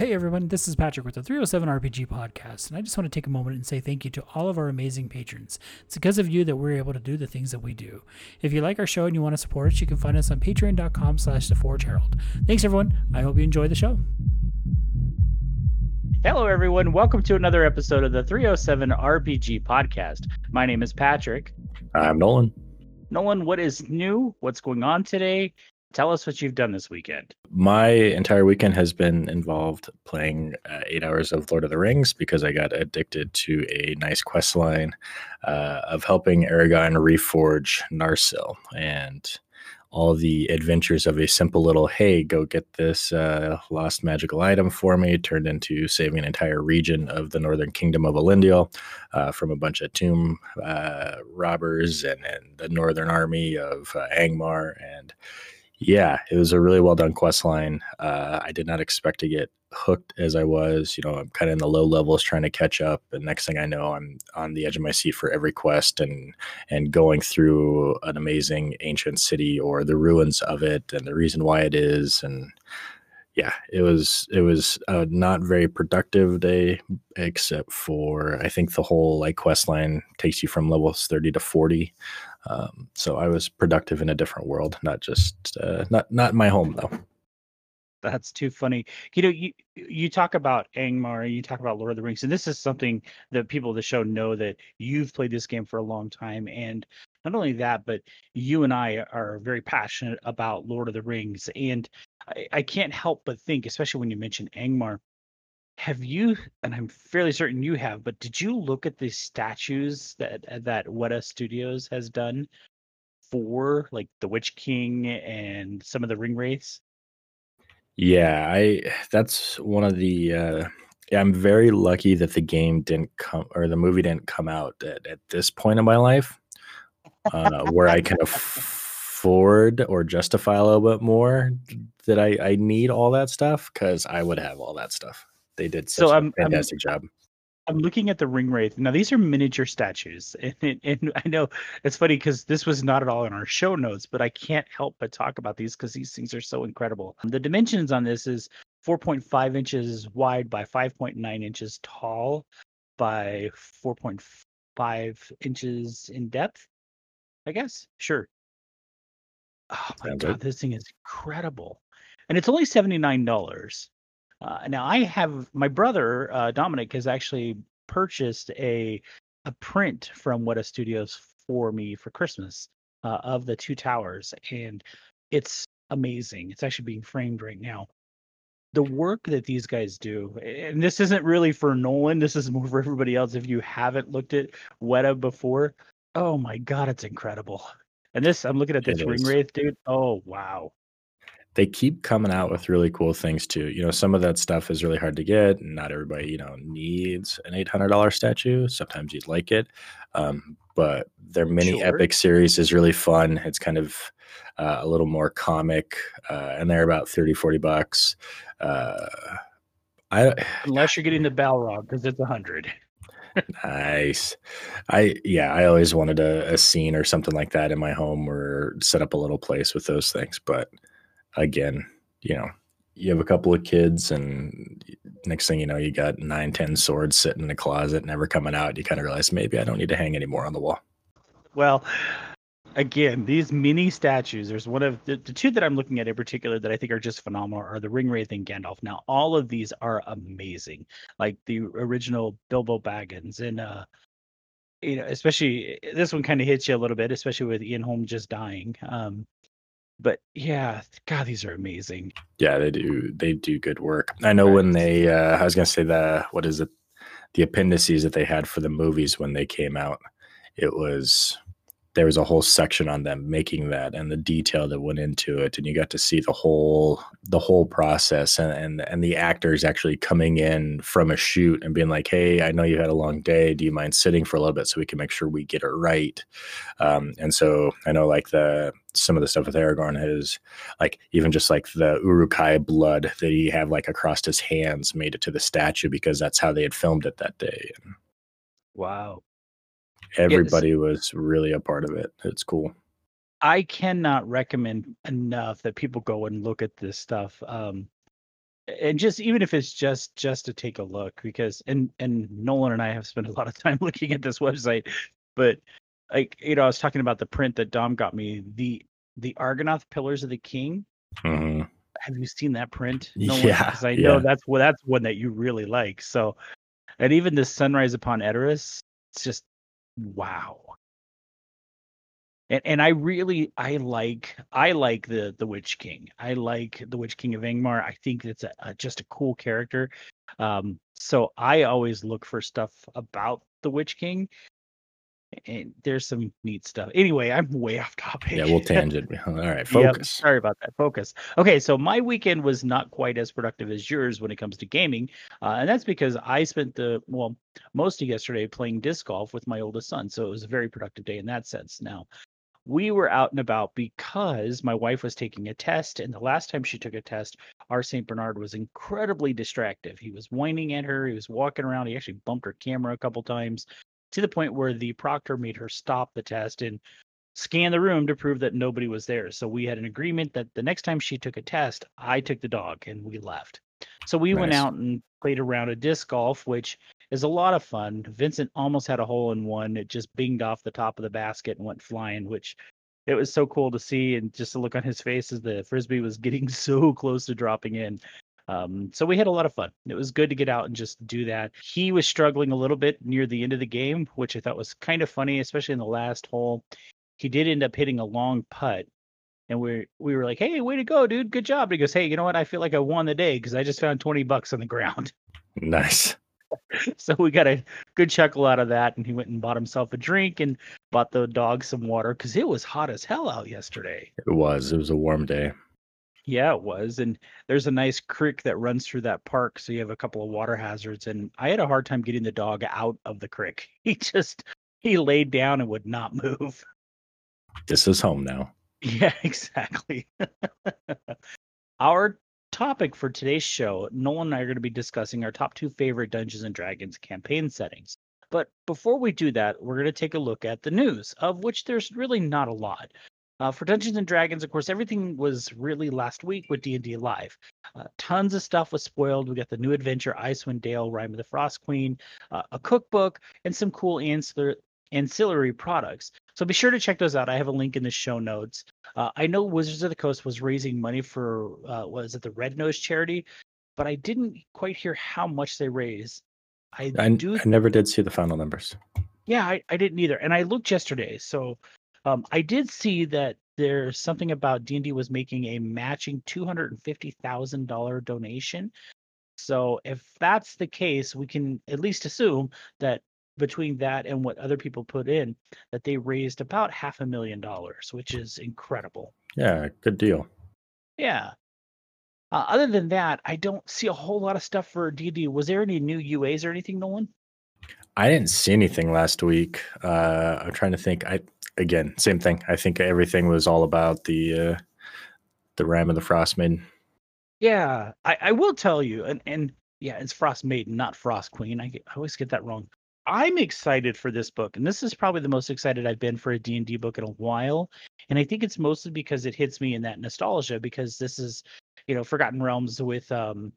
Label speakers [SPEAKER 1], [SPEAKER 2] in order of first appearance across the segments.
[SPEAKER 1] Hey everyone, this is Patrick with the 307 RPG podcast, and I just want to take a moment and say thank you to all of our amazing patrons. It's because of you that we're able to do the things that we do. If you like our show and you want to support us, you can find us on patreon.com slash the Forge Herald. Thanks everyone. I hope you enjoy the show.
[SPEAKER 2] Hello, everyone. Welcome to another episode of the 307 RPG podcast. My name is Patrick.
[SPEAKER 3] I'm Nolan.
[SPEAKER 2] Nolan, what is new? What's going on today? Tell us what you've done this weekend.
[SPEAKER 3] My entire weekend has been involved playing uh, eight hours of Lord of the Rings because I got addicted to a nice quest line uh, of helping Aragorn reforge Narsil and all the adventures of a simple little hey go get this uh, lost magical item for me turned into saving an entire region of the northern kingdom of Elendil uh, from a bunch of tomb uh, robbers and, and the northern army of uh, Angmar and yeah, it was a really well done quest line. Uh, I did not expect to get hooked as I was. You know, I'm kind of in the low levels trying to catch up, and next thing I know, I'm on the edge of my seat for every quest and and going through an amazing ancient city or the ruins of it and the reason why it is. And yeah, it was it was a not very productive day, except for I think the whole like quest line takes you from levels 30 to 40. Um, so I was productive in a different world, not just uh, not not my home though.
[SPEAKER 2] That's too funny. You know, you you talk about Angmar, you talk about Lord of the Rings, and this is something that people of the show know that you've played this game for a long time. And not only that, but you and I are very passionate about Lord of the Rings. And I, I can't help but think, especially when you mention Angmar, have you and i'm fairly certain you have but did you look at the statues that that weta studios has done for like the witch king and some of the ring wraiths?
[SPEAKER 3] Yeah i that's one of the uh i'm very lucky that the game didn't come or the movie didn't come out at, at this point in my life uh where i can afford or justify a little bit more that i i need all that stuff because i would have all that stuff they did such so I'm, a fantastic
[SPEAKER 2] I'm,
[SPEAKER 3] job.
[SPEAKER 2] I'm looking at the ring wraith. Now these are miniature statues, and, and, and I know it's funny because this was not at all in our show notes, but I can't help but talk about these because these things are so incredible. The dimensions on this is 4.5 inches wide by 5.9 inches tall by 4.5 inches in depth. I guess sure. Oh my Sounds god, good. this thing is incredible, and it's only seventy nine dollars. Uh, now I have my brother uh, Dominic has actually purchased a a print from Weta Studios for me for Christmas uh, of the two towers, and it's amazing. It's actually being framed right now. The work that these guys do, and this isn't really for Nolan. This is more for everybody else. If you haven't looked at Weta before, oh my god, it's incredible. And this, I'm looking at this ring wraith, dude. Oh wow,
[SPEAKER 3] they keep coming out with really cool things too. You know, some of that stuff is really hard to get. Not everybody, you know, needs an eight hundred dollar statue. Sometimes you'd like it, um, but their mini sure. epic series is really fun. It's kind of uh, a little more comic, uh, and they're about 30, 40 bucks. Uh,
[SPEAKER 2] I unless you're getting the Balrog because it's a hundred.
[SPEAKER 3] nice. I yeah, I always wanted a, a, scene or something like that in my home or set up a little place with those things, but again, you know, you have a couple of kids and next thing you know, you got nine, ten swords sitting in a closet, never coming out. You kind of realize maybe I don't need to hang anymore on the wall.
[SPEAKER 2] Well, again, these mini statues, there's one of the, the, two that I'm looking at in particular that I think are just phenomenal are the Ring Wraith and Gandalf. Now, all of these are amazing. Like the original Bilbo Baggins and uh you know, especially this one kind of hits you a little bit, especially with Ian Holm just dying. Um, but yeah, God, these are amazing.
[SPEAKER 3] Yeah, they do. They do good work. I know right. when they. Uh, I was gonna say the what is it? The appendices that they had for the movies when they came out. It was there was a whole section on them making that and the detail that went into it and you got to see the whole the whole process and and, and the actors actually coming in from a shoot and being like hey i know you had a long day. Do you mind sitting for a little bit so we can make sure we get it right? Um, and so i know like the some of the stuff with aragorn has like even just like the uruk-hai blood that he had like across his hands made it to the statue because that's how they had filmed it that day.
[SPEAKER 2] Wow
[SPEAKER 3] everybody yes. was really a part of it. It's cool.
[SPEAKER 2] I cannot recommend enough that people go and look at this stuff. Um, and just even if it's just just to take a look because and and Nolan and I have spent a lot of time looking at this website, but like you know I was talking about the print that Dom got me the the Argonath Pillars of the King.
[SPEAKER 3] Mhm.
[SPEAKER 2] Have you seen that print?
[SPEAKER 3] Yeah,
[SPEAKER 2] because I know
[SPEAKER 3] yeah.
[SPEAKER 2] that's well, that's one that you really like. So, and even the Sunrise upon Edoras, it's just wow. And and I really I like I like the the Witch King. I like the Witch King of Angmar. I think it's a, a just a cool character. Um, so I always look for stuff about the Witch King. And there's some neat stuff. Anyway, I'm way off topic.
[SPEAKER 3] Yeah, we'll tangent. All right,
[SPEAKER 2] Yep,
[SPEAKER 3] focus.
[SPEAKER 2] sorry about that. Focus. Okay, so my weekend was not quite as productive as yours when it comes to gaming, uh, and that's because I spent the well most of yesterday playing disc golf with my oldest son. So it was a very productive day in that sense. Now, we were out and about because my wife was taking a test, and the last time she took a test, our Saint Bernard was incredibly distractive. He was whining at her. He was walking around. He actually bumped her camera a couple times to the point where the proctor made her stop the test and scan the room to prove that nobody was there. So we had an agreement that the next time she took a test, I took the dog and we left. So we went out and played around a disc golf, which is a lot of fun. Vincent almost had a hole in one. It just binged off the top of the basket and went flying, which it was so cool to see and just to look on his face as the frisbee was getting so close to dropping in. Um, so we had a lot of fun. It was good to get out and just do that. He was struggling a little bit near the end of the game, which I thought was kind of funny, especially in the last hole. He did end up hitting a long putt, and we we were like, "Hey, way to go, dude! Good job!" He goes, "Hey, you know what? I feel like I won the day because I just found twenty bucks on the ground."
[SPEAKER 3] Nice.
[SPEAKER 2] so we got a good chuckle out of that, and he went and bought himself a drink and bought the dog some water because it was hot as hell out yesterday.
[SPEAKER 3] It was. It was a warm day.
[SPEAKER 2] Yeah, it was. And there's a nice creek that runs through that park. So you have a couple of water hazards. And I had a hard time getting the dog out of the creek. He just, he laid down and would not move.
[SPEAKER 3] This is home now.
[SPEAKER 2] Yeah, exactly. our topic for today's show, Nolan and I are going to be discussing our top two favorite Dungeons and Dragons campaign settings. But before we do that, we're going to take a look at the news, of which there's really not a lot. Uh, for Dungeons and Dragons, of course, everything was really last week with D&D Live. Uh, tons of stuff was spoiled. We got the new adventure, Icewind Dale, Rime of the Frost Queen, uh, a cookbook, and some cool ancillary ancillary products. So be sure to check those out. I have a link in the show notes. Uh, I know Wizards of the Coast was raising money for uh, was it the Red Nose charity, but I didn't quite hear how much they raised. I,
[SPEAKER 3] I,
[SPEAKER 2] do,
[SPEAKER 3] I never did see the final numbers.
[SPEAKER 2] yeah, I, I didn't either, and I looked yesterday, so um, I did see that there's something about D and D was making a matching two hundred and fifty thousand dollar donation. So if that's the case, we can at least assume that between that and what other people put in, that they raised about half a million dollars, which is incredible.
[SPEAKER 3] Yeah, good deal.
[SPEAKER 2] Yeah. Uh, other than that, I don't see a whole lot of stuff for D&D. Was there any new UAs or anything, Nolan?
[SPEAKER 3] I didn't see anything last week. Uh, I'm trying to think. I again, same thing. I think everything was all about the uh, the Rime of the Frost Maiden.
[SPEAKER 2] Yeah, I, I will tell you, and and yeah, it's Frost Maiden, not Frost Queen. I, get, I always get that wrong. I'm excited for this book, and this is probably the most excited I've been for a D&D book in a while. And I think it's mostly because it hits me in that nostalgia because this is, you know, Forgotten Realms with um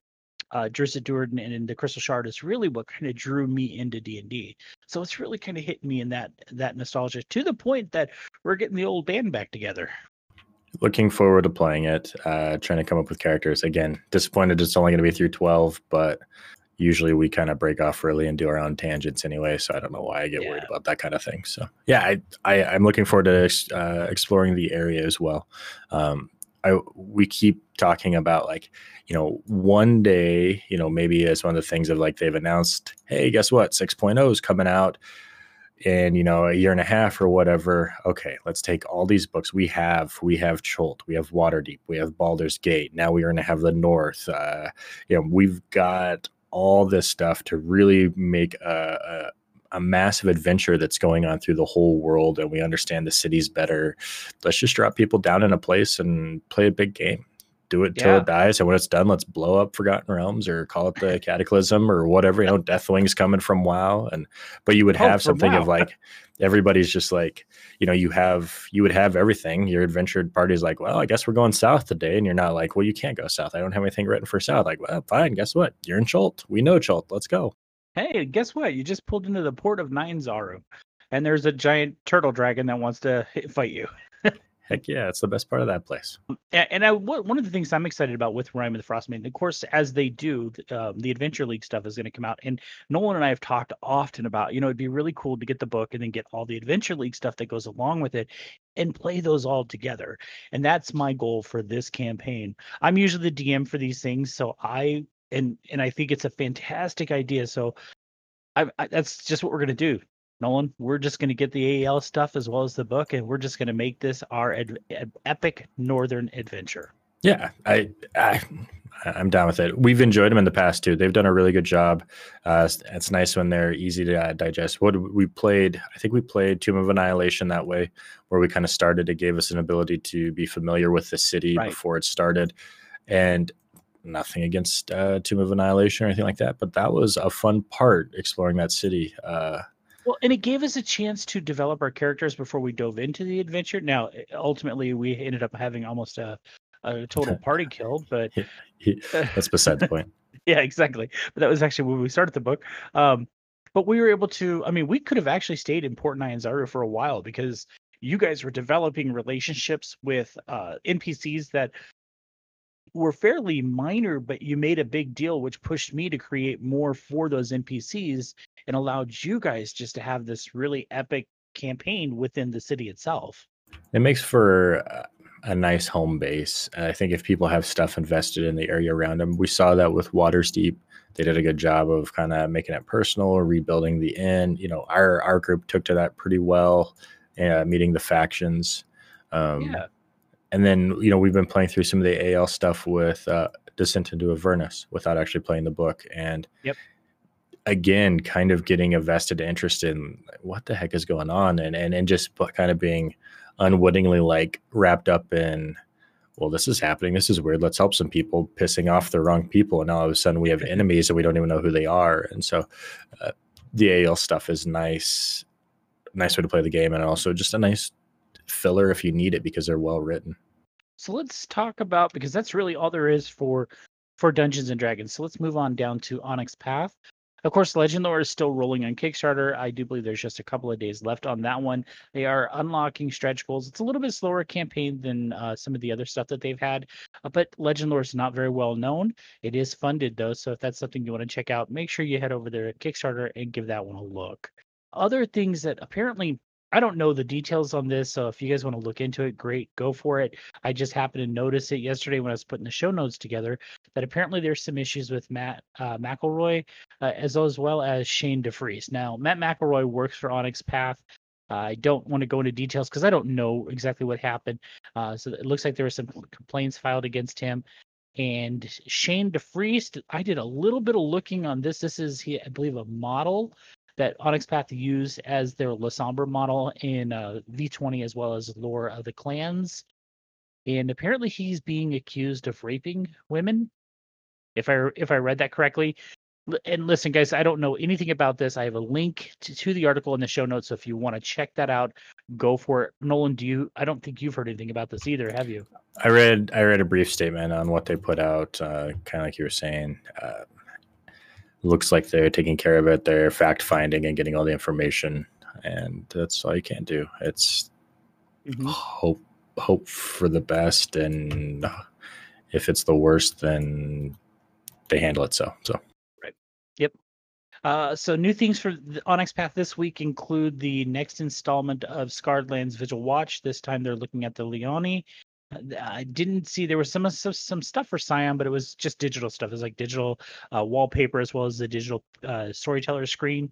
[SPEAKER 2] uh Drizzt Do'Urden and, and the Crystal Shard is really what kind of drew me into D&D. So it's really kind of hitting me in that that nostalgia to the point that we're getting the old band back together.
[SPEAKER 3] Looking forward to playing it. Uh, trying to come up with characters. Again, disappointed it's only going to be through 12, but usually we kind of break off early and do our own tangents anyway. So I don't know why I get worried about that kind of thing. So yeah, I, I I'm looking forward to uh, exploring the area as well. Um, I we keep talking about like you know one day you know maybe as one of the things of like they've announced hey guess what? 6.0 is coming out in you know a year and a half or whatever. Okay let's take all these books. We have we have Chult, we have Waterdeep we have Baldur's Gate. Now we are going to have the North uh, you know we've got all this stuff to really make a, a, a massive adventure that's going on through the whole world and we understand the cities better let's just drop people down in a place and play a big game do it till
[SPEAKER 2] Yeah.
[SPEAKER 3] it dies, and when it's done, let's blow up Forgotten Realms or call it the Cataclysm or whatever. You know, Deathwing's coming from WoW, and but you would
[SPEAKER 2] Oh,
[SPEAKER 3] have
[SPEAKER 2] from
[SPEAKER 3] something of like everybody's just like you know you have you would have everything. Your adventure party's like, well, I guess we're going south today, and you're not like, well, you can't go south. I don't have anything written for south. Like, well, fine. Guess what? You're in Chult. We know Chult. Let's go.
[SPEAKER 2] Hey, guess what? You just pulled into the port of Nyanzaru, and there's a giant turtle dragon that wants to fight you.
[SPEAKER 3] Heck yeah, it's the best part of that place.
[SPEAKER 2] And, and I, one of the things I'm excited about with Rime of the Frost Maiden, of course, as they do, um, the Adventure League stuff is going to come out. And Nolan and I have talked often about, you know, it'd be really cool to get the book and then get all the Adventure League stuff that goes along with it and play those all together. And that's my goal for this campaign. I'm usually the DM for these things, so I and and I think it's a fantastic idea. So I, I that's just what we're going to do. Nolan, we're just going to get the AL stuff as well as the book, and we're just going to make this our ed- epic northern adventure.
[SPEAKER 3] Yeah, I, I I'm down with it. We've enjoyed them in the past too. They've done a really good job. Uh, it's, it's nice when they're easy to uh, digest. What we played, I think we played Tomb of Annihilation that way, where we kind of started. It gave us an ability to be familiar with the city
[SPEAKER 2] Right.
[SPEAKER 3] before it started, and nothing against uh, Tomb of Annihilation or anything like that. But that was a fun part exploring that city. Uh,
[SPEAKER 2] Well, and it gave us a chance to develop our characters before we dove into the adventure. Now, ultimately, we ended up having almost a, a total party kill, but
[SPEAKER 3] that's beside the point.
[SPEAKER 2] yeah, exactly. But that was actually when we started the book. Um, but we were able to. I mean, we could have actually stayed in Port Nyanzaru for a while because you guys were developing relationships with uh, NPCs that were fairly minor, but you made a big deal, which pushed me to create more for those NPCs and allowed you guys just to have this really epic campaign within the city itself.
[SPEAKER 3] It makes for a- nice home base. And I think if people have stuff invested in the area around them, we saw that with Waterdeep. They did a good job of kind of making it personal, rebuilding the inn. You know, our our group took to that pretty well, uh, meeting the factions. Um,
[SPEAKER 2] yeah.
[SPEAKER 3] And then you know we've been playing through some of the AL stuff with uh, Descent into Avernus without actually playing the book, and
[SPEAKER 2] Yep.
[SPEAKER 3] again, kind of getting a vested interest in what the heck is going on, and and and just kind of being unwittingly like wrapped up in well this is happening. This is weird. Let's help some people pissing off the wrong people. And now all of a sudden we have enemies and we don't even know who they are. And so uh, the al stuff is nice nice way to play the game and also just a nice filler if you need it because they're well written
[SPEAKER 2] So let's talk about because that's really all there is for for Dungeons and Dragons. So let's move on down to Onyx Path. Of course, Legend Lore is still rolling on Kickstarter. I do believe there's just a couple of days left on that one. They are unlocking stretch goals. It's a little bit slower campaign than uh, some of the other stuff that they've had, uh, but Legend Lore is not very well known. It is funded though, so if that's something you want to check out, make sure you head over there at Kickstarter and give that one a look. Other things that apparently I don't know the details on this, so if you guys want to look into it, great, go for it. I just happened to notice it yesterday when I was putting the show notes together that apparently there's some issues with Matt uh, McElroy uh, as well as well as Shane DeFries. Now, Matt McElroy works for Onyx Path. Uh, I don't want to go into details because I don't know exactly what happened. Uh, so it looks like there were some complaints filed against him. And Shane DeFries, I did a little bit of looking on this. This is, he, I believe, a model that Onyx Path used as their Lasombra model in uh, V20 as well as Lore of the Clans. And apparently he's being accused of raping women. If I if I read that correctly. And listen, guys, I don't know anything about this. I have a link to, to the article in the show notes. So if you want to check that out, go for it. Nolan, do you? I don't think you've heard anything about this either, have you?
[SPEAKER 3] i read i read a brief statement on what they put out uh, kind of like you were saying uh, looks like they're taking care of it they're fact finding and getting all the information and that's all you can do it's hope hope for the best and if it's the worst then they handle it so so right. Yep.
[SPEAKER 2] Uh, so new things for the Onyx Path this week include the next installment of Scarred Lands Vigil Watch. This time they're looking at the Leone. I didn't see there was some some, some stuff for Scion, but it was just digital stuff. It was like digital uh, wallpaper as well as the digital uh, storyteller screen.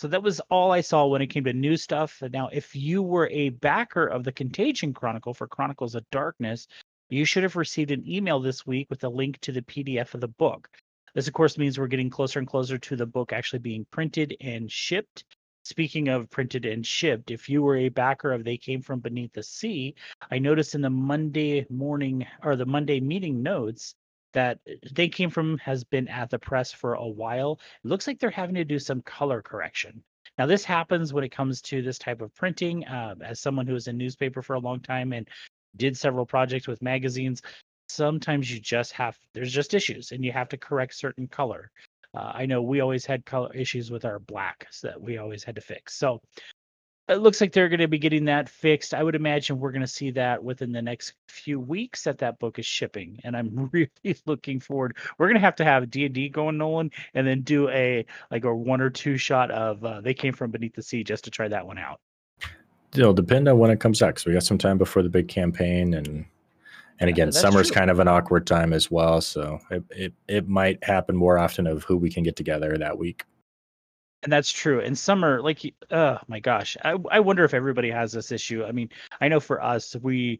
[SPEAKER 2] So that was all I saw when it came to new stuff. Now, if you were a backer of the Contagion Chronicle for Chronicles of Darkness, you should have received an email this week with a link to the PDF of the book. This, of course, means we're getting closer and closer to the book actually being printed and shipped. Speaking of printed and shipped, if you were a backer of They Came From Beneath the Sea, I noticed in the Monday morning or the Monday meeting notes that They Came From has been at the press for a while. It looks like they're having to do some color correction. Now, this happens when it comes to this type of printing. Uh, as someone who was in newspaper for a long time and did several projects with magazines, sometimes you just have there's just issues and you have to correct certain color. Uh, I know we always had color issues with our blacks that we always had to fix. So it looks like they're going to be getting that fixed. I would imagine we're going to see that within the next few weeks that that book is shipping, and I'm really looking forward. We're going to have to have D and D going, Nolan, and then do a like a one or two shot of uh, they came from beneath the sea just to try that one out.
[SPEAKER 3] It'll depend on when it comes out because we got some time before the big campaign, and and again,
[SPEAKER 2] That's
[SPEAKER 3] summer's
[SPEAKER 2] true.
[SPEAKER 3] kind of an awkward time as well. So it, it it might happen more often of who we can get together that week.
[SPEAKER 2] And that's true. In summer, like, oh my gosh, I I wonder if everybody has this issue. I mean, I know for us, we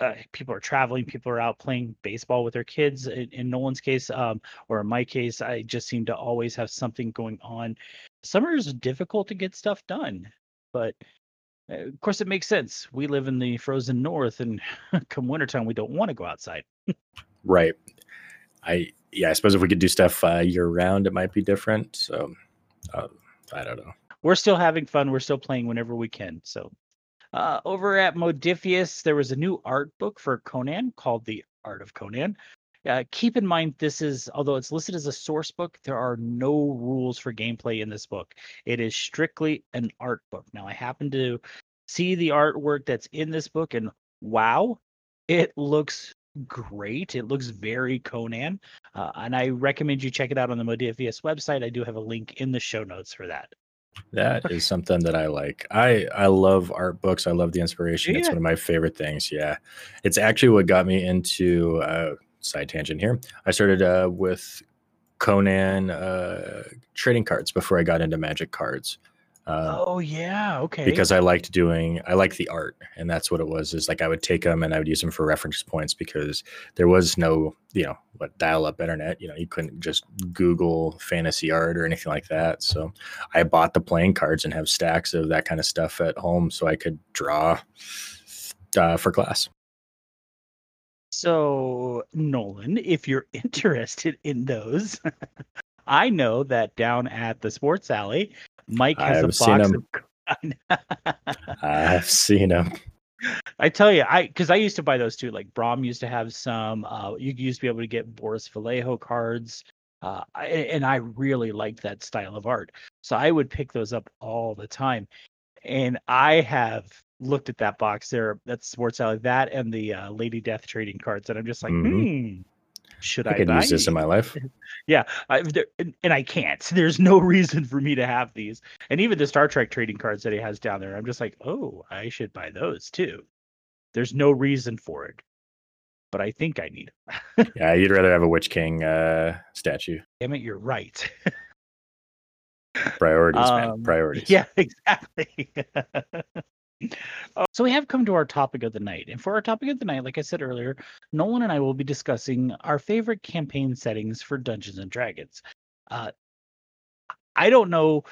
[SPEAKER 2] uh, people are traveling, people are out playing baseball with their kids. In, in Nolan's case, um, or in my case, I just seem to always have something going on. Summer is difficult to get stuff done, but of course, it makes sense. We live in the frozen north, and come wintertime, we don't want to go outside.
[SPEAKER 3] Right. I yeah. I suppose if we could do stuff uh, year round, it might be different. So uh, I don't know.
[SPEAKER 2] we're still having fun. We're still playing whenever we can. So, uh, over at Modiphius, there was a new art book for Conan called The Art of Conan. Uh, keep in mind, this is, although it's listed as a source book, there are no rules for gameplay in this book. It is strictly an art book. Now, I happen to see the artwork that's in this book, and wow, it looks great. It looks very Conan. Uh, and I recommend you check it out on the Modiphius website. I do have a link in the show notes for that.
[SPEAKER 3] That is something that I like. I I love art books. I love the inspiration. It's one of my favorite things. Yeah, it's actually what got me into uh, side tangent here. I started uh, with Conan uh, trading cards before I got into Magic cards. Um,
[SPEAKER 2] Oh yeah, okay.
[SPEAKER 3] because I liked doing I like the art and that's what it was is like I would take them and I would use them for reference points because there was no you know what dial up internet you know you couldn't just Google fantasy art or anything like that so I bought the playing cards and have stacks of that kind of stuff at home so I could draw uh, for class.
[SPEAKER 2] So Nolan, if you're interested in those, I know that down at the Sports Alley, Mike has a box of.
[SPEAKER 3] I've seen them.
[SPEAKER 2] I tell you, I because I used to buy those too. Like Brom used to have some. Uh, you used to be able to get Boris Vallejo cards, uh, I, and I really liked that style of art. So I would pick those up all the time. And I have looked at that box there. That's Sports Alley, that and the uh, Lady Death trading cards, and I'm just like,
[SPEAKER 3] Mhm.
[SPEAKER 2] hmm, should
[SPEAKER 3] I
[SPEAKER 2] I,
[SPEAKER 3] could use this in my life.
[SPEAKER 2] Yeah, I, there, and, and I can't. There's no reason for me to have these. And even the Star Trek trading cards that he has down there, I'm just like, oh, I should buy those too. There's no reason for it, but I think I need them.
[SPEAKER 3] Yeah, you'd rather have a Witch King uh, statue.
[SPEAKER 2] Damn it, you're right.
[SPEAKER 3] Priorities, man.
[SPEAKER 2] Um,
[SPEAKER 3] Priorities.
[SPEAKER 2] Yeah, exactly. Uh, so we have come to our topic of the night. And for our topic of the night, like I said earlier, Nolan and I will be discussing our favorite campaign settings for Dungeons and Dragons. Uh, I don't know.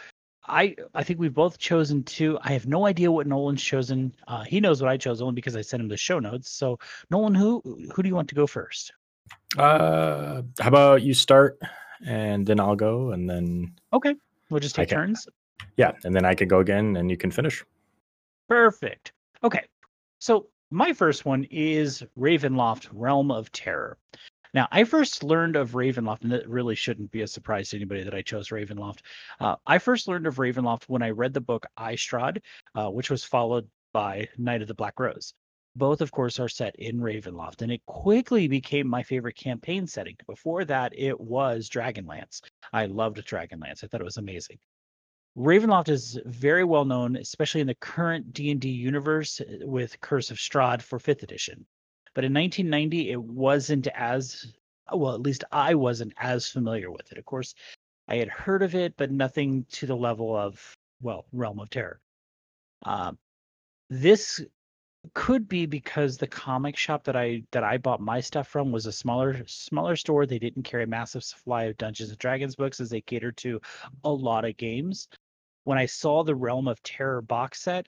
[SPEAKER 2] I I think we've both chosen two. I have no idea what Nolan's chosen. Uh, he knows what I chose only because I sent him the show notes. So Nolan, who who do you want to go first?
[SPEAKER 3] Uh, how about you start and then I'll go and then
[SPEAKER 2] Okay, we'll just take turns.
[SPEAKER 3] yeah, and then I could go again and you can finish.
[SPEAKER 2] Perfect. Okay. So my first one is Ravenloft Realm of Terror. Now, I first learned of Ravenloft, and it really shouldn't be a surprise to anybody that I chose Ravenloft. Uh, I first learned of Ravenloft when I read the book I, Strahd, uh, which was followed by Knight of the Black Rose. Both, of course, are set in Ravenloft, and it quickly became my favorite campaign setting. Before that, it was Dragonlance. I loved Dragonlance. I thought it was amazing. Ravenloft is very well known, especially in the current D&D universe uh, with Curse of Strahd for 5th edition. But in 1990 it wasn't as well, at least I wasn't as familiar with it. Of course, I had heard of it, but nothing to the level of well, Realm of Terror. Um, this could be because the comic shop that I that I bought my stuff from was a smaller smaller store. They didn't carry a massive supply of Dungeons and Dragons books as they catered to a lot of games. When I saw the Realm of Terror box set,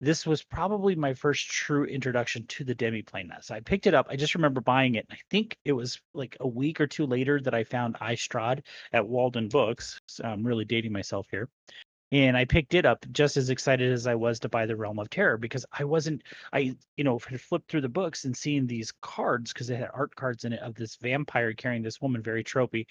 [SPEAKER 2] this was probably my first true introduction to the Demiplane Nest. I picked it up. I just remember buying it. I think it was like a week or two later that I found I, Strahd at Waldenbooks. So I'm really dating myself here. And I picked it up just as excited as I was to buy the Realm of Terror because I wasn't, I, you know, had flipped through the books and seeing these cards because they had art cards in it of this vampire carrying this woman very tropey.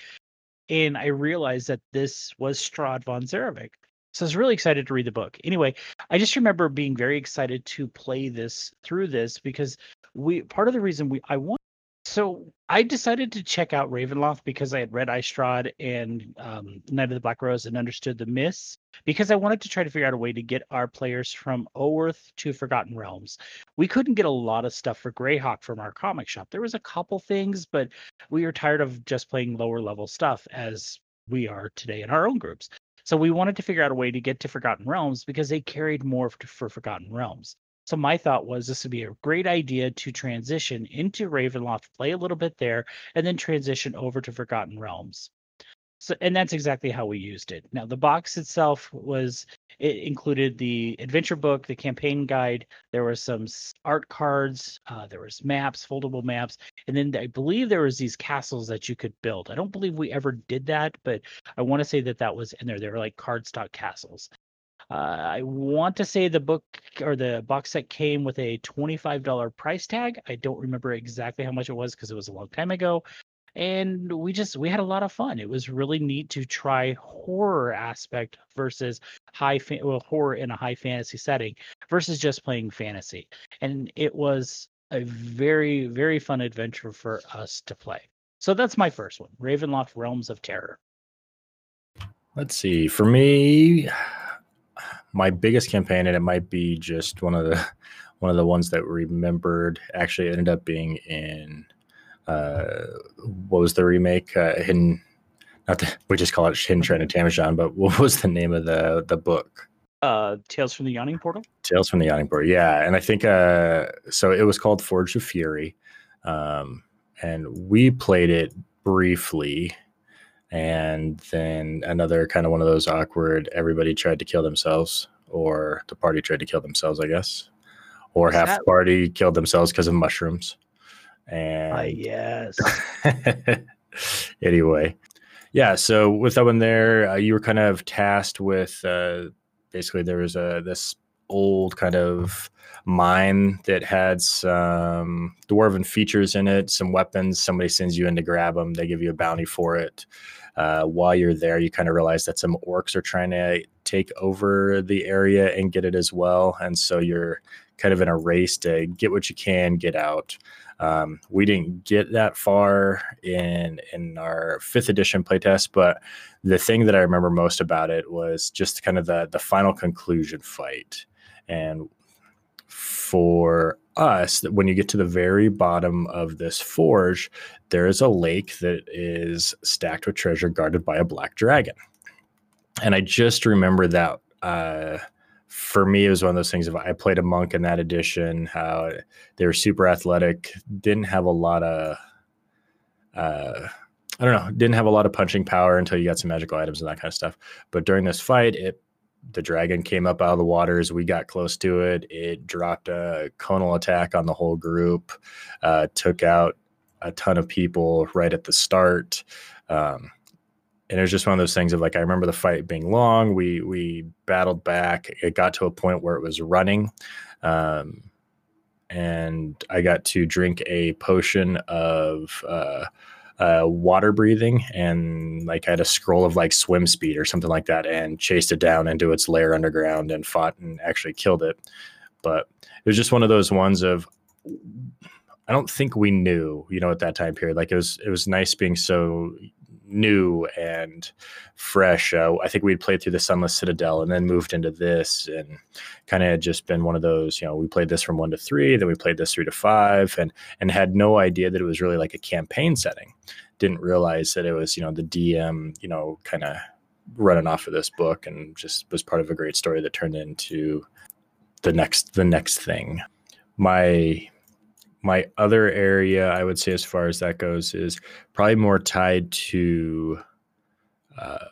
[SPEAKER 2] And I realized that this was Strahd von Zarovich. So I was really excited to read the book. Anyway, I just remember being very excited to play this through this because we part of the reason we I want so I decided to check out Ravenloft because I had read I Strahd and um, Knight of the Black Rose and understood the myths because I wanted to try to figure out a way to get our players from Oerth to Forgotten Realms. We couldn't get a lot of stuff for Greyhawk from our comic shop. There was a couple things, but we were tired of just playing lower level stuff as we are today in our own groups. So we wanted to figure out a way to get to Forgotten Realms because they carried more for, for Forgotten Realms. So my thought was this would be a great idea to transition into Ravenloft, play a little bit there, and then transition over to Forgotten Realms. So, and that's exactly how we used it. Now, the box itself was it included the adventure book, the campaign guide. There were some art cards. Uh, there was maps, foldable maps, and then I believe there was these castles that you could build. I don't believe we ever did that, but I want to say that that was in there. They were like cardstock castles. Uh, I want to say the book or the box set came with a $25 price tag. I don't remember exactly how much it was because it was a long time ago and we just we had a lot of fun. It was really neat to try horror aspect versus high fa- well, horror in a high fantasy setting versus just playing fantasy. And it was a very very fun adventure for us to play. So that's my first one ravenloft realms of terror.
[SPEAKER 3] Let's see for me my biggest campaign and it might be just one of the one of the ones that remembered actually ended up being in uh, what was the remake? Uh, Hidden, not the, we just call it Hidden Shrine of Tamoachan, but what was the name of the the book?
[SPEAKER 2] Uh, Tales from the Yawning Portal.
[SPEAKER 3] Tales from the Yawning Portal. Yeah, and I think uh, so. It was called Forge of Fury, um, and we played it briefly, and then another kind of one of those awkward. Everybody tried to kill themselves, or the party tried to kill themselves, I guess, or half that- the party killed themselves because of mushrooms. And
[SPEAKER 2] uh, yes.
[SPEAKER 3] anyway, yeah. So with that one there, uh, you were kind of tasked with uh, basically there was a this old kind of mine that had some dwarven features in it, some weapons. Somebody sends you in to grab them. They give you a bounty for it. Uh, while you're there, you kind of realize that some orcs are trying to take over the area and get it as well. And so you're kind of in a race to get what you can, get out. Um, we didn't get that far in in our fifth edition playtest, but the thing that I remember most about it was just kind of the the final conclusion fight. And for us, when you get to the very bottom of this forge, there is a lake that is stacked with treasure guarded by a black dragon. And I just remember that uh, for me, it was one of those things. If I played a monk in that edition, how they were super athletic, didn't have a lot of, uh, I don't know, didn't have a lot of punching power until you got some magical items and that kind of stuff. But during this fight, it the dragon came up out of the waters. We got close to it. It dropped a conal attack on the whole group, uh, took out a ton of people right at the start. Um, and it was just one of those things of like I remember the fight being long. We we battled back. It got to a point where it was running, um, and I got to drink a potion of uh, uh, water breathing, and like I had a scroll of like swim speed or something like that, and chased it down into its lair underground and fought and actually killed it. But it was just one of those ones of I don't think we knew, you know, at that time period. Like it was, it was nice being so new and fresh. Uh, I think we'd played through the Sunless Citadel and then moved into this, and kind of just been one of those. You know, we played this from one to three, then we played this three to five, and and had no idea that it was really like a campaign setting. Didn't realize that it was you know the DM you know kind of running off of this book, and just was part of a great story that turned into the next the next thing. My my other area i would say as far as that goes is probably more tied to uh,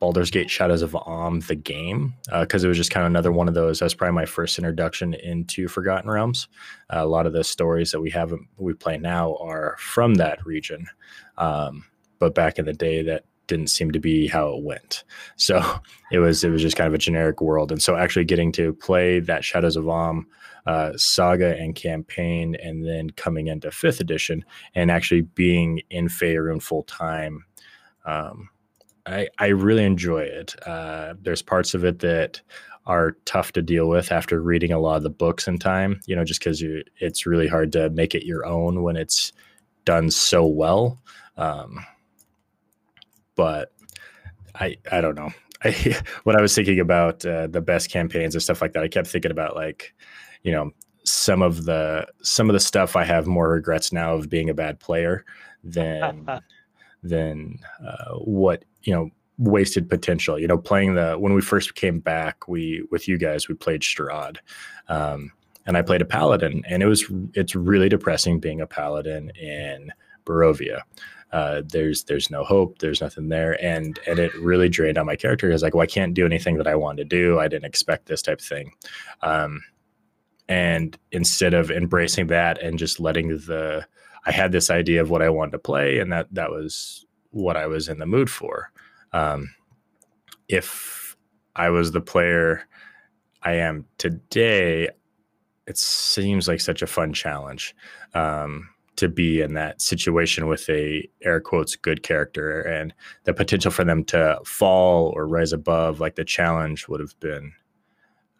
[SPEAKER 3] Baldur's Gate Shadows of Amn, the game, because uh, it was just kind of another one of those. That was probably my first introduction into Forgotten Realms. Uh, a lot of the stories that we have we play now are from that region, um, but back in the day, that didn't seem to be how it went. So it was it was just kind of a generic world, and so actually getting to play that Shadows of Amn uh, saga and campaign, and then coming into fifth edition and actually being in Faerun full time. Um, I, I really enjoy it. Uh, there's parts of it that are tough to deal with after reading a lot of the books in time, you know, just because it's really hard to make it your own when it's done so well. Um, but I, I don't know. I, when I was thinking about uh, the best campaigns and stuff like that, I kept thinking about like, you know, some of the some of the stuff I have more regrets now of being a bad player than than uh, what you know wasted potential. You know, playing the when we first came back, we with you guys we played Strahd, um, and I played a paladin, and it was it's really depressing being a paladin in Barovia. Uh, there's there's no hope, there's nothing there, and and it really drained on my character. Because like, well, I can't do anything that I wanted to do. I didn't expect this type of thing. Um, and instead of embracing that and just letting the I had this idea of what I wanted to play, and that that was what I was in the mood for. Um, if I was the player I am today, it seems like such a fun challenge um, to be in that situation with a air quotes good character, and the potential for them to fall or rise above, like the challenge would have been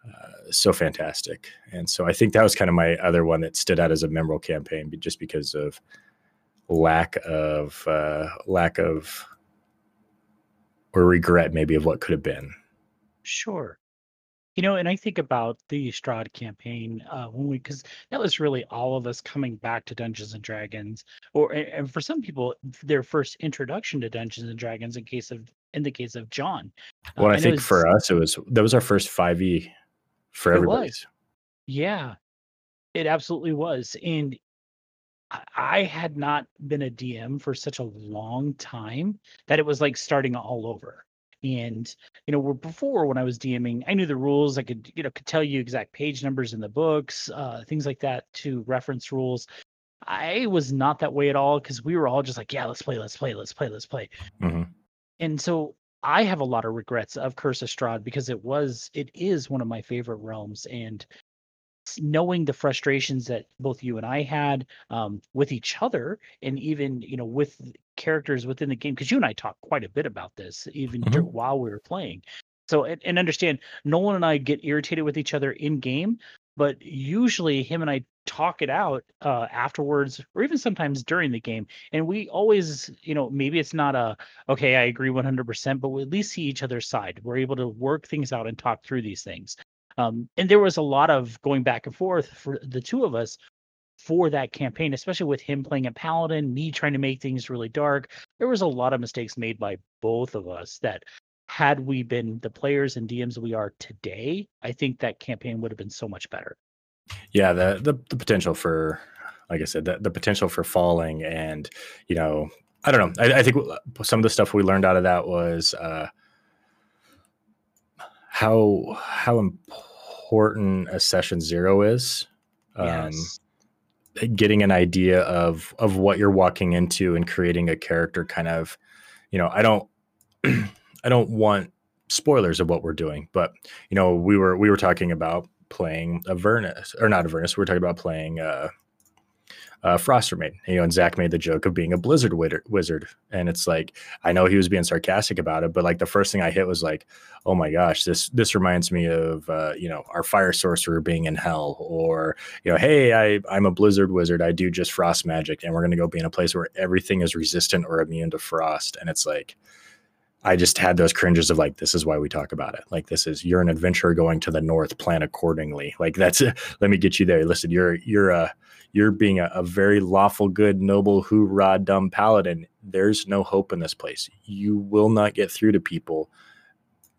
[SPEAKER 3] uh, so fantastic. And so I think that was kind of my other one that stood out as a memorable campaign, just because of lack of uh, lack of or regret maybe of what could have been.
[SPEAKER 2] Sure. You know, and I think about the Strahd campaign uh, when we, because that was really all of us coming back to Dungeons and Dragons, or and for some people, their first introduction to Dungeons and Dragons. In case of in the case of John,
[SPEAKER 3] well, uh, I think was, for us, it was that was our first five E for it everybody.
[SPEAKER 2] Yeah, it absolutely was. And I had not been a DM for such a long time that it was like starting all over. And you know, before when I was DMing, I knew the rules. I could you know could tell you exact page numbers in the books, uh, things like that to reference rules. I was not that way at all because we were all just like, yeah, let's play, let's play, let's play, let's play. Mm-hmm. And so I have a lot of regrets of Curse of Strahd because it was it is one of my favorite realms and knowing the frustrations that both you and I had um, with each other and even you know with characters within the game because you and I talked quite a bit about this even mm-hmm. while we were playing. So and, and understand Nolan and I get irritated with each other in game, but usually him and I talk it out uh, afterwards or even sometimes during the game and we always you know maybe it's not a okay i agree 100% but we at least see each other's side we're able to work things out and talk through these things um, and there was a lot of going back and forth for the two of us for that campaign especially with him playing a paladin me trying to make things really dark there was a lot of mistakes made by both of us that had we been the players and dms we are today i think that campaign would have been so much better
[SPEAKER 3] yeah, the, the the, potential for, like I said, the, the potential for falling, and you know, I don't know. I, I think some of the stuff we learned out of that was uh, how how important a session zero is. Um, yes. Getting an idea of of what you're walking into and creating a character, kind of, you know, I don't, I don't want spoilers of what we're doing, but you know, we were we were talking about playing Avernus, or not Avernus. We are talking about playing uh, uh, Frostermaid. You know, and Zach made the joke of being a Blizzard wizard, and it's like I know he was being sarcastic about it, but like the first thing I hit was like, oh my gosh, this this reminds me of uh, you know our fire sorcerer being in hell, or you know, hey, I I'm a Blizzard wizard. I do just frost magic, and we're gonna go be in a place where everything is resistant or immune to frost, and it's like I just had those cringes of like, this is why we talk about it. Like, this is you're an adventurer going to the north, plan accordingly. Like, that's let me get you there. Listen, you're you're a you're being a, a very lawful, good, noble, hoorah, dumb paladin. There's no hope in this place. You will not get through to people.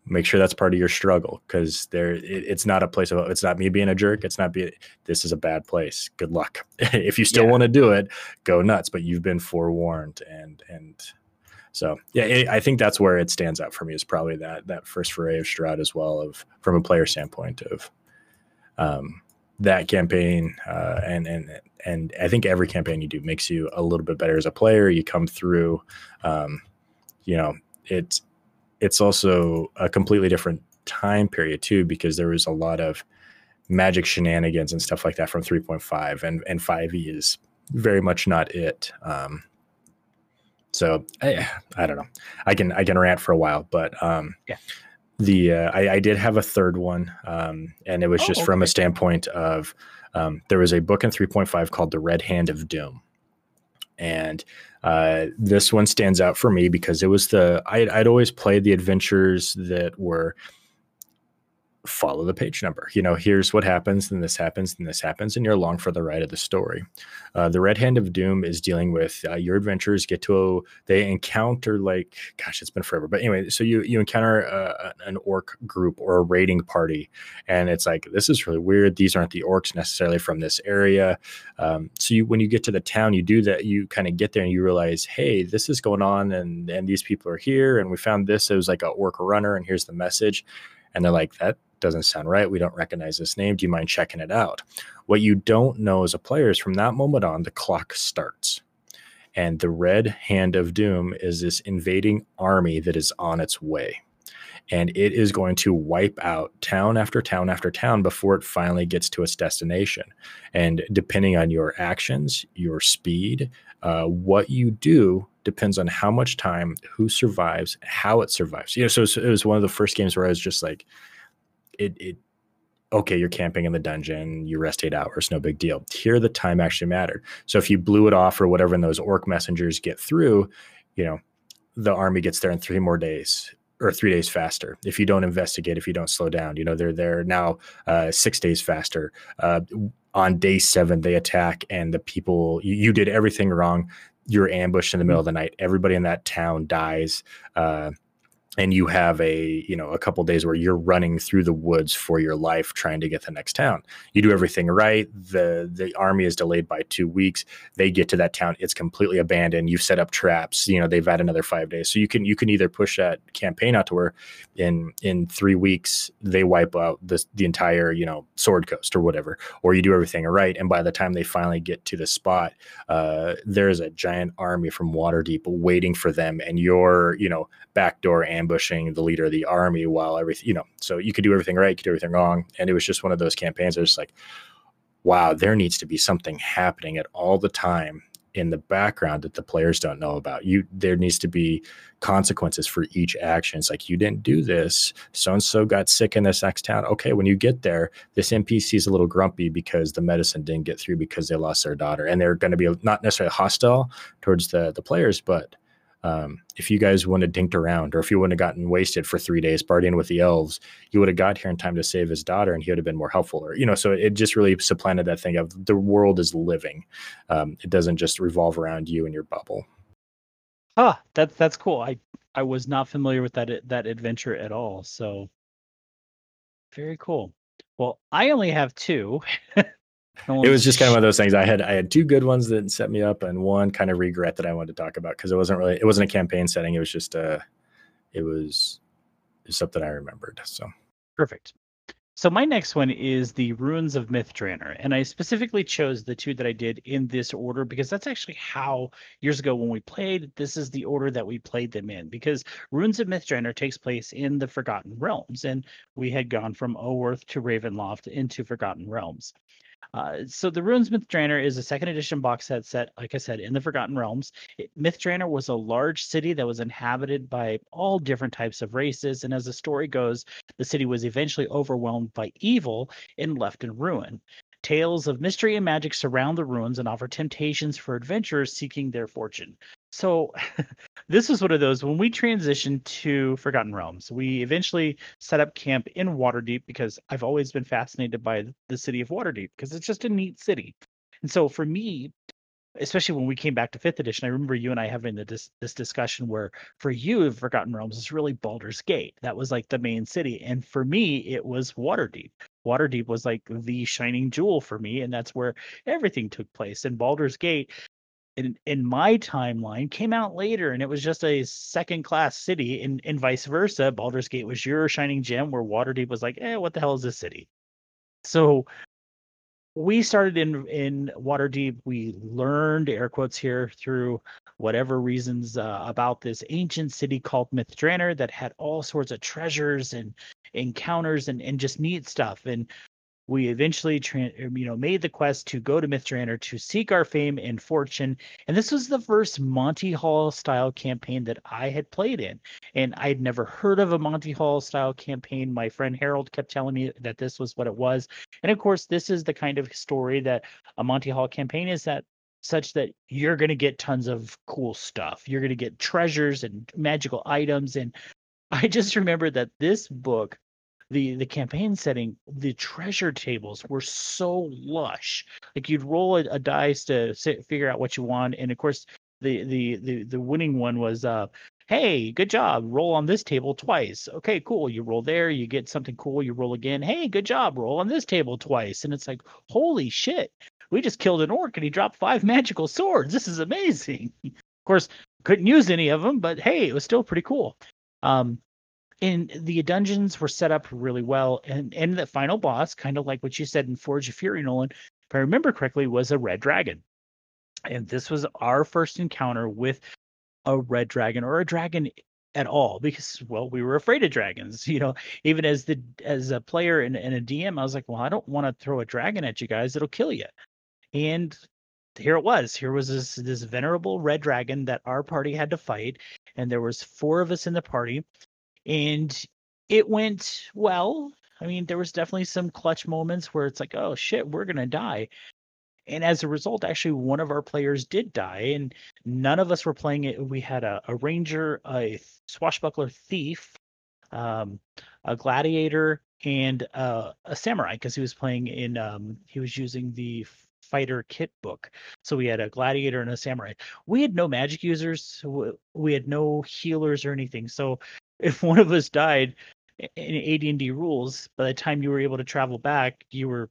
[SPEAKER 3] Make sure that's part of your struggle because there it, it's not a place of it's not me being a jerk. It's not be this is a bad place. Good luck. if you still yeah. want to do it, go nuts. But you've been forewarned and and So yeah, it, I think that's where it stands out for me is probably that that first foray of Strahd as well of from a player standpoint of um, that campaign uh, and and and I think every campaign you do makes you a little bit better as a player. You come through, um, you know, it's it's also a completely different time period too because there was a lot of magic shenanigans and stuff like that from 3.5 and and 5e is very much not it. Um, so I, I don't know. I can I can rant for a while, but um,
[SPEAKER 2] yeah
[SPEAKER 3] the uh, I, I, did have a third one, um, and it was oh, just okay. from a standpoint of um, there was a book in 3.5 called The Red Hand of Doom, and uh, this one stands out for me because it was the I'd, I'd always played the adventures that were follow the page number. You know, here's what happens, and this happens, and this happens, and you're along for the ride of the story. Uh, the Red Hand of Doom is dealing with uh, your adventures get to a, they encounter like gosh, it's been forever, but anyway, so you you encounter uh, an orc group or a raiding party, and it's like this is really weird. These aren't the orcs necessarily from this area. Um, so you when you get to the town, you do that. You kind of get there and you realize, hey, this is going on, and and these people are here, and we found this. It was like a orc runner, and here's the message and they're like that doesn't sound right. We don't recognize this name. Do you mind checking it out? What you don't know as a player is from that moment on, the clock starts. And the red hand of doom is this invading army that is on its way. And it is going to wipe out town after town after town before it finally gets to its destination. And depending on your actions, your speed, uh, what you do depends on how much time, who survives, how it survives. You know, so it was one of the first games where I was just like, it it okay, you're camping in the dungeon, you rest eight hours, no big deal. Here, the time actually mattered. So if you blew it off or whatever, and those orc messengers get through, you know, the army gets there in three more days or three days faster. If you don't investigate, if you don't slow down, you know, they're there now uh, six days faster. Uh, on day seven, they attack, and the people you, you, did everything wrong. You're ambushed in the middle of the night. Everybody in that town dies. Uh, and you have a you know a couple days where you're running through the woods for your life trying to get the next town. You do everything right. The the army is delayed by two weeks. They get to that town. It's completely abandoned. You've set up traps. You know they've had another five days. So you can you can either push that campaign out to where in in three weeks they wipe out the, the entire you know sword coast or whatever or you do everything right. And by the time they finally get to the spot uh, there's a giant army from waterdeep waiting for them and you're you know backdoor ambushing the leader of the army while everything, you know, so you could do everything right, you could do everything wrong. And it was just one of those campaigns it's like, wow, there needs to be something happening at all the time in the background that the players don't know about. You there needs to be consequences for each action. It's like you didn't do this. So and so got sick in this next town. Okay, when you get there, this NPC is a little grumpy because the medicine didn't get through because they lost their daughter, and they're going to be not necessarily hostile towards the the players, but um, if you guys wouldn't have dinked around or if you wouldn't have gotten wasted for three days partying with the elves, you would have got here in time to save his daughter and he would have been more helpful. Or, you know, so it just really supplanted that thing of the world is living. Um, it doesn't just revolve around you and your bubble.
[SPEAKER 2] Ah, that's that's cool. I I was not familiar with that that adventure at all. So very cool. Well, I only have two.
[SPEAKER 3] it was just kind of one of those things. I had I had two good ones that set me up, and one kind of regret that I wanted to talk about because it wasn't really it wasn't a campaign setting. It was just a uh, it was, it was something I remembered. So
[SPEAKER 2] perfect. So my next one is the Ruins of Myth Drannor, and I specifically chose the two that I did in this order because that's actually how years ago when we played, this is the order that we played them in. Because Ruins of Myth Drannor takes place in the Forgotten Realms, and we had gone from Oworth to Ravenloft into Forgotten Realms. Uh, so the Ruins Myth Drannor is a second edition box set set, like I said, in the Forgotten Realms. It, Myth Drannor was a large city that was inhabited by all different types of races, and as the story goes, the city was eventually overwhelmed by evil and left in ruin. Tales of mystery and magic surround the ruins and offer temptations for adventurers seeking their fortune. So this was one of those when we transitioned to Forgotten Realms, we eventually set up camp in Waterdeep because I've always been fascinated by the city of Waterdeep because it's just a neat city. And so for me, especially when we came back to fifth edition, I remember you and I having the, this this discussion where for you, Forgotten Realms is really Baldur's Gate. That was like the main city, and for me, it was Waterdeep. Waterdeep was like the shining jewel for me, and that's where everything took place. And Baldur's Gate in in my timeline came out later and it was just a second class city and and vice versa Baldur's Gate was your shining gem where Waterdeep was like eh what the hell is this city so we started in in Waterdeep we learned air quotes here through whatever reasons uh, about this ancient city called Myth Drannor that had all sorts of treasures and encounters and, and just neat stuff. And we eventually tra- um, you know made the quest to go to Myth Drannor to seek our fame and fortune. And this was the first Monty Hall style campaign that I had played in. And I'd never heard of a Monty Hall style campaign. My friend Harold kept telling me that this was what it was. And of course this is the kind of story that a Monty Hall campaign is that such that you're going to get tons of cool stuff. You're going to get treasures and magical items. And I just remember that this book the the campaign setting, the treasure tables were so lush. Like you'd roll a, a dice to sit, figure out what you want, and of course the the the the winning one was uh hey good job roll on this table twice. Okay cool you roll there you get something cool you roll again. Hey good job roll on this table twice. And it's like holy shit we just killed an orc and he dropped five magical swords. This is amazing. Of course couldn't use any of them but hey it was still pretty cool. Um and the dungeons were set up really well and and the final boss kind of like what you said in forge of fury nolan if i remember correctly was a red dragon. And this was our first encounter with a red dragon or a dragon at all because well we were afraid of dragons you know? Even as the as a player and, and a dm i was like well i don't want to throw a dragon at you guys it'll kill you and here it was here was this this venerable red dragon that our party had to fight and there was four of us in the party and it went well. I mean, there was definitely some clutch moments where it's like, oh shit, we're gonna die. And as a result, actually, one of our players did die, and none of us were playing it. We had a, a ranger, a swashbuckler thief, um, a gladiator, and uh, a samurai because he was playing in. Um, he was using the fighter kit book. So we had a gladiator and a samurai. We had no magic users. We had no healers or anything. So if one of us died in AD&D rules, by the time you were able to travel back, you were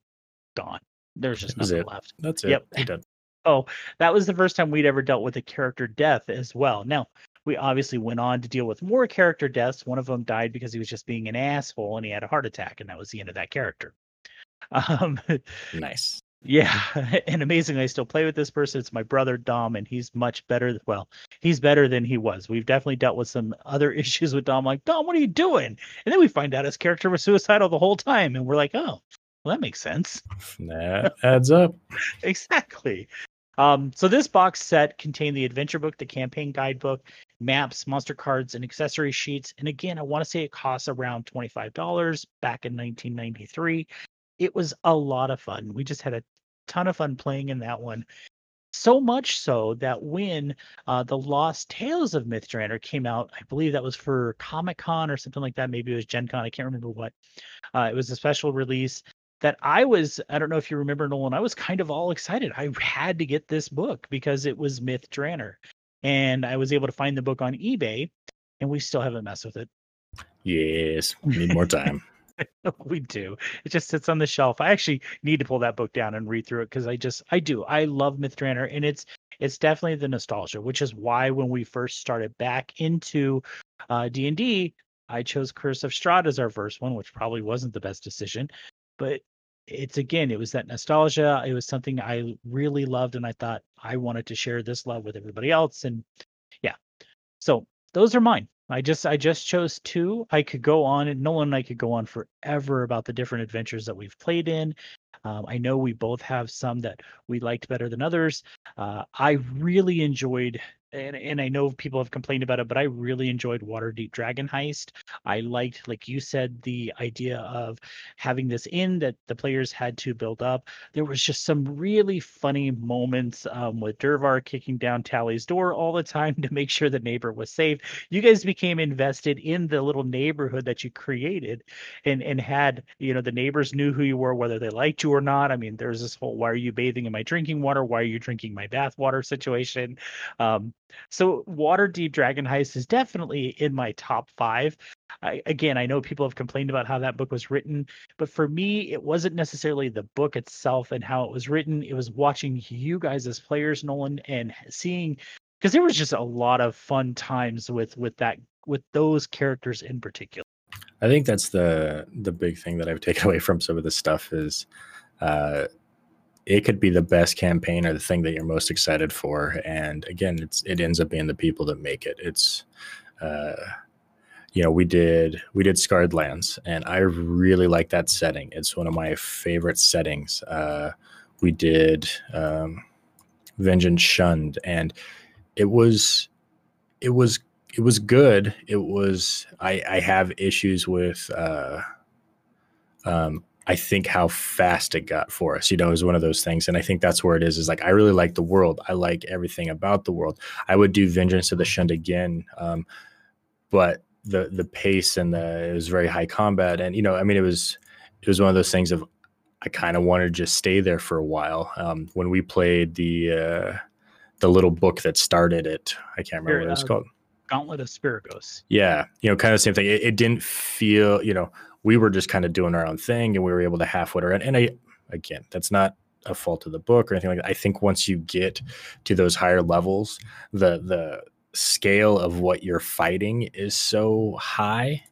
[SPEAKER 2] gone. There's just nothing
[SPEAKER 3] it.
[SPEAKER 2] left.
[SPEAKER 3] That's it.
[SPEAKER 2] Yep. Oh, that was the first time we'd ever dealt with a character death as well. Now, we obviously went on to deal with more character deaths. One of them died because he was just being an asshole and he had a heart attack, and that was the end of that character. Um,
[SPEAKER 3] Nice.
[SPEAKER 2] Yeah, and amazingly, I still play with this person. It's my brother Dom, and he's much better. Well, he's better than he was. We've definitely dealt with some other issues with Dom. Like, Dom, what are you doing? And then we find out his character was suicidal the whole time, and we're like, oh, well, that makes sense.
[SPEAKER 3] That adds up.
[SPEAKER 2] exactly. Um, so this box set contained the adventure book, the campaign guidebook, maps, monster cards, and accessory sheets. And again, I want to say it costs around twenty-five dollars back in 1993 it was a lot of fun. We just had a ton of fun playing in that one. So much so that when uh, the Lost Tales of Myth Drannor came out, I believe that was for Comic Con or something like that. Maybe it was Gen Con. I can't remember what. Uh, it was a special release that I was, I don't know if you remember, Nolan, I was kind of all excited. I had to get this book because it was Myth Drannor. And I was able to find the book on eBay, and we still haven't messed with it.
[SPEAKER 3] Yes. We need more time.
[SPEAKER 2] we do. It just sits on the shelf. I actually need to pull that book down and read through it because I just I do. I love Myth Drannor and it's it's definitely the nostalgia, which is why when we first started back into uh D&D, I chose Curse of Strahd as our first one, which probably wasn't the best decision, but it's again, it was that nostalgia. It was something I really loved and I thought I wanted to share this love with everybody else and yeah. So, those are mine. I just I just chose two. I could go on, and Nolan and I could go on forever about the different adventures that we've played in. Um, I know we both have some that we liked better than others. Uh, I really enjoyed and and I know people have complained about it, but I really enjoyed Waterdeep Dragon Heist. I liked, like you said, the idea of having this in that the players had to build up. There was just some really funny moments um, with Durvar kicking down Tally's door all the time to make sure the neighbor was safe. You guys became invested in the little neighborhood that you created, and and had you know the neighbors knew who you were, whether they liked you or not. I mean, there's this whole "Why are you bathing in my drinking water? Why are you drinking my bath water?" situation. Um, so Waterdeep Dragon Heist is definitely in my top five. I, again, I know people have complained about how that book was written, but for me, it wasn't necessarily the book itself and how it was written. It was watching you guys as players, Nolan, and seeing because there was just a lot of fun times with with that with those characters in particular.
[SPEAKER 3] I think that's the the big thing that I've taken away from some of this stuff is uh, it could be the best campaign or the thing that you're most excited for, and again, it's it ends up being the people that make it. It's uh, you know we did we did Scarred Lands, and I really like that setting. It's one of my favorite settings. Uh, we did um, Vengeance Shunned, and it was it was it was good. It was I I have issues with uh um I think how fast it got for us. You know, is one of those things. And I think that's where it is, is like I really like the world. I like everything about the world. I would do Vengeance of the Shunned again. Um, but the the pace and the it was very high combat. And, you know, I mean it was it was one of those things of I kind of wanted to just stay there for a while. Um, when we played the uh the little book that started it. I can't remember what it was called.
[SPEAKER 2] Gauntlet of Spiragos.
[SPEAKER 3] Yeah, you know, kind of the same thing. It, it, didn't feel, you know, we were just kind of doing our own thing, and we were able to halfway around. And I, again, that's not a fault of the book or anything like that. I think once you get to those higher levels, the the scale of what you're fighting is so high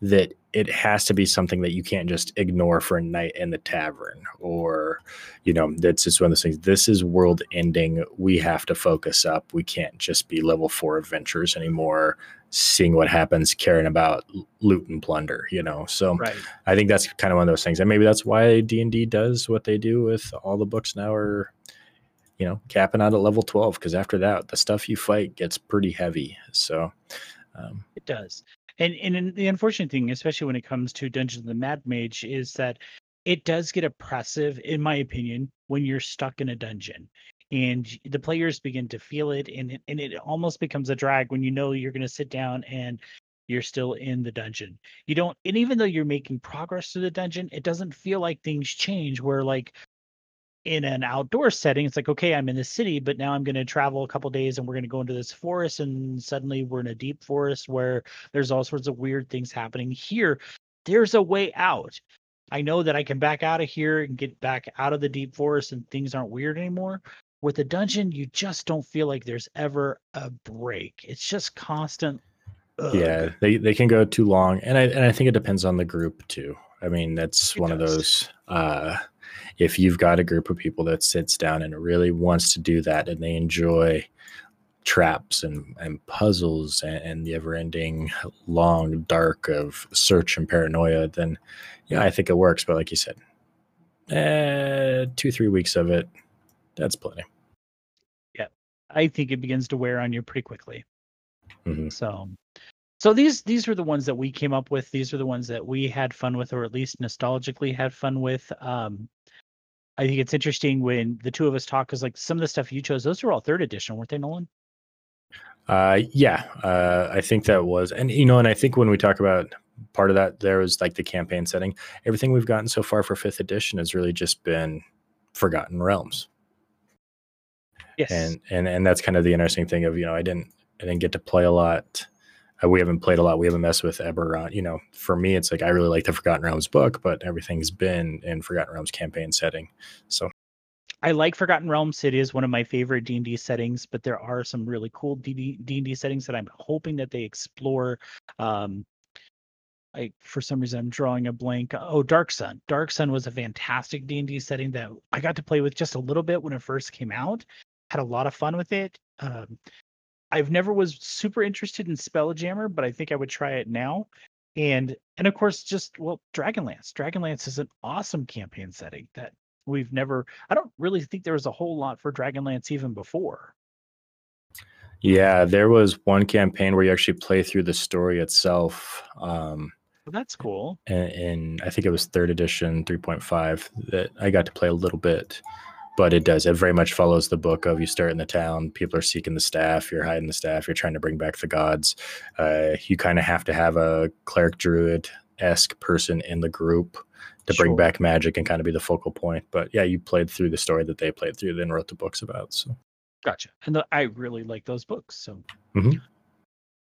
[SPEAKER 3] that it has to be something that you can't just ignore for a night in the tavern or you know that's just one of those things. This is world ending. We have to focus up. We can't just be level four adventures anymore seeing what happens caring about loot and plunder you know? So right. i think that's kind of one of those things. And maybe that's why d&d does what they do with all the books now are you know capping out at level 12 because after that the stuff you fight gets pretty heavy. So
[SPEAKER 2] um, it does and and the unfortunate thing, especially when it comes to Dungeons of the Mad Mage, is that it does get oppressive, in my opinion, when you're stuck in a dungeon. And the players begin to feel it and it, and it almost becomes a drag when you know you're going to sit down and you're still in the dungeon. You don't and even though you're making progress through the dungeon it doesn't feel like things change where like in an outdoor setting, it's like, okay, I'm in the city, but now I'm going to travel a couple days and we're going to go into this forest. And suddenly we're in a deep forest where there's all sorts of weird things happening. Here, there's a way out. I know that I can back out of here and get back out of the deep forest and things aren't weird anymore. With a dungeon, you just don't feel like there's ever a break. It's just constant.
[SPEAKER 3] Ugh. Yeah, they, they can go too long. And I, and I think it depends on the group too. I mean, that's it one does. of those. Uh, if you've got a group of people that sits down and really wants to do that and they enjoy traps and, and puzzles and, and the ever ending long dark of search and paranoia, then yeah, I think it works. But like you said, eh, two, three weeks of it, that's plenty.
[SPEAKER 2] Yeah. I think it begins to wear on you pretty quickly. Mm-hmm. So so these these were the ones that we came up with. These are the ones that we had fun with, or at least nostalgically had fun with. Um, I think it's interesting when the two of us talk because like some of the stuff you chose, those were all third edition, weren't they, Nolan?
[SPEAKER 3] Uh, yeah, uh, I think that was, and you know, and I think when we talk about part of that, there was like the campaign setting. Everything we've gotten so far for fifth edition has really just been Forgotten Realms. Yes, and and and that's kind of the interesting thing of you know I didn't I didn't get to play a lot we haven't played a lot. We haven't messed with Eberron. You know, for me, it's like I really like the Forgotten Realms book, but everything's been in Forgotten Realms campaign setting. So
[SPEAKER 2] I like Forgotten Realms. It is one of my favorite D and D settings, but there are some really cool D and D settings that I'm hoping that they explore. Um, I for some reason I'm drawing a blank. Oh, Dark Sun. Dark Sun was a fantastic D and D setting that I got to play with just a little bit when it first came out. Had a lot of fun with it. Um, I've never was super interested in Spelljammer, but I think I would try it now. And and of course, just well, Dragonlance. Dragonlance is an awesome campaign setting that we've never. I don't really think there was a whole lot for Dragonlance even before.
[SPEAKER 3] Yeah, there was one campaign where you actually play through the story itself. Um,
[SPEAKER 2] well, that's cool.
[SPEAKER 3] And, and I think it was third edition, three point five that I got to play a little bit but it does. It very much follows the book of you start in the town, people are seeking the staff, you're hiding the staff, you're trying to bring back the gods. Uh, you kind of have to have a cleric druid esque person in the group to sure. bring back magic and kind of be the focal point. But yeah, you played through the story that they played through, then wrote the books about. So
[SPEAKER 2] Gotcha. And the, I really like those books. So,
[SPEAKER 3] Mhm.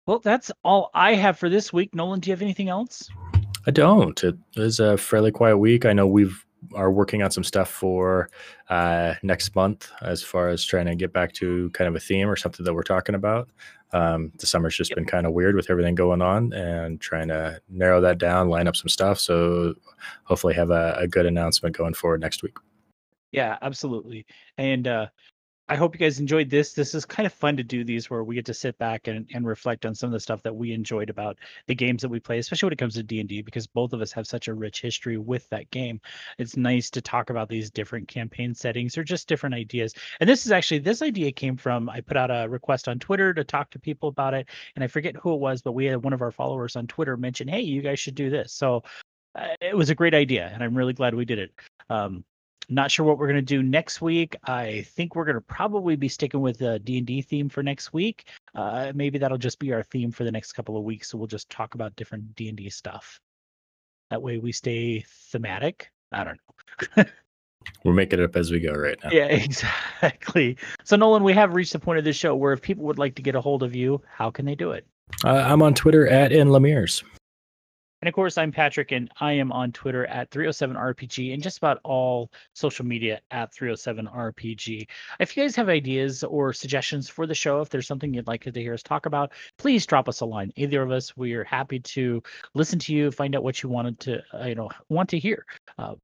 [SPEAKER 2] well, that's all I have for this week. Nolan, do you have anything else?
[SPEAKER 3] I don't. It is a fairly quiet week. I know we've are working on some stuff for uh, next month as far as trying to get back to kind of a theme or something that we're talking about. Um, the summer's just
[SPEAKER 2] Yep.
[SPEAKER 3] been kind of weird with everything going on and trying to narrow that down, line up some stuff. So hopefully have a, a good announcement going forward next week.
[SPEAKER 2] Yeah, absolutely. And uh, I hope you guys enjoyed this. This is kind of fun to do these where we get to sit back and, and reflect on some of the stuff that we enjoyed about the games that we play, especially when it comes to D&D, because both of us have such a rich history with that game. It's nice to talk about these different campaign settings or just different ideas. And this is actually, this idea came from, I put out a request on Twitter to talk to people about it. And I forget who it was, but we had one of our followers on Twitter mention, hey, you guys should do this. So uh, it was a great idea. And I'm really glad we did it. Um, not sure what we're going to do next week. I think we're going to probably be sticking with the D&D theme for next week. Uh, maybe that'll just be our theme for the next couple of weeks. So we'll just talk about different D&D stuff. That way we stay thematic. I don't know.
[SPEAKER 3] We're making it up as we go right now.
[SPEAKER 2] Yeah, exactly. So Nolan, we have reached the point of this show where if people would like to get a hold of you, how can they do it?
[SPEAKER 3] Uh, I'm on Twitter at in Lemire's.
[SPEAKER 2] And of course, I'm Patrick, and I am on Twitter at 307RPG and just about all social media at 307RPG. If you guys have ideas or suggestions for the show, if there's something you'd like to hear us talk about, please drop us a line. Either of us, we are happy to listen to you, find out what you wanted to, uh, you know, want to hear. Uh,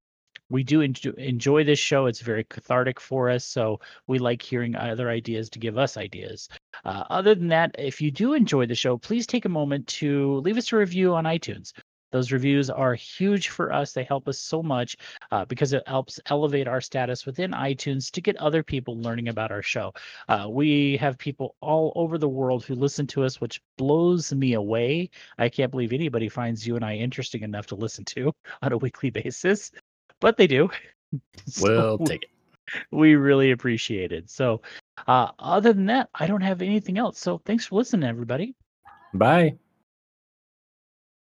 [SPEAKER 2] we do enjoy, this show. It's very cathartic for us, so we like hearing other ideas to give us ideas. Uh, other than that, if you do enjoy the show, please take a moment to leave us a review on iTunes. Those reviews are huge for us. They help us so much uh, because it helps elevate our status within iTunes to get other people learning about our show. Uh, we have people all over the world who listen to us, which blows me away. I can't believe anybody finds you and I interesting enough to listen to on a weekly basis, but they do. So
[SPEAKER 3] We'll take it.
[SPEAKER 2] we really appreciate it. So, uh, other than that, I don't have anything else. So, thanks for listening, everybody.
[SPEAKER 3] Bye.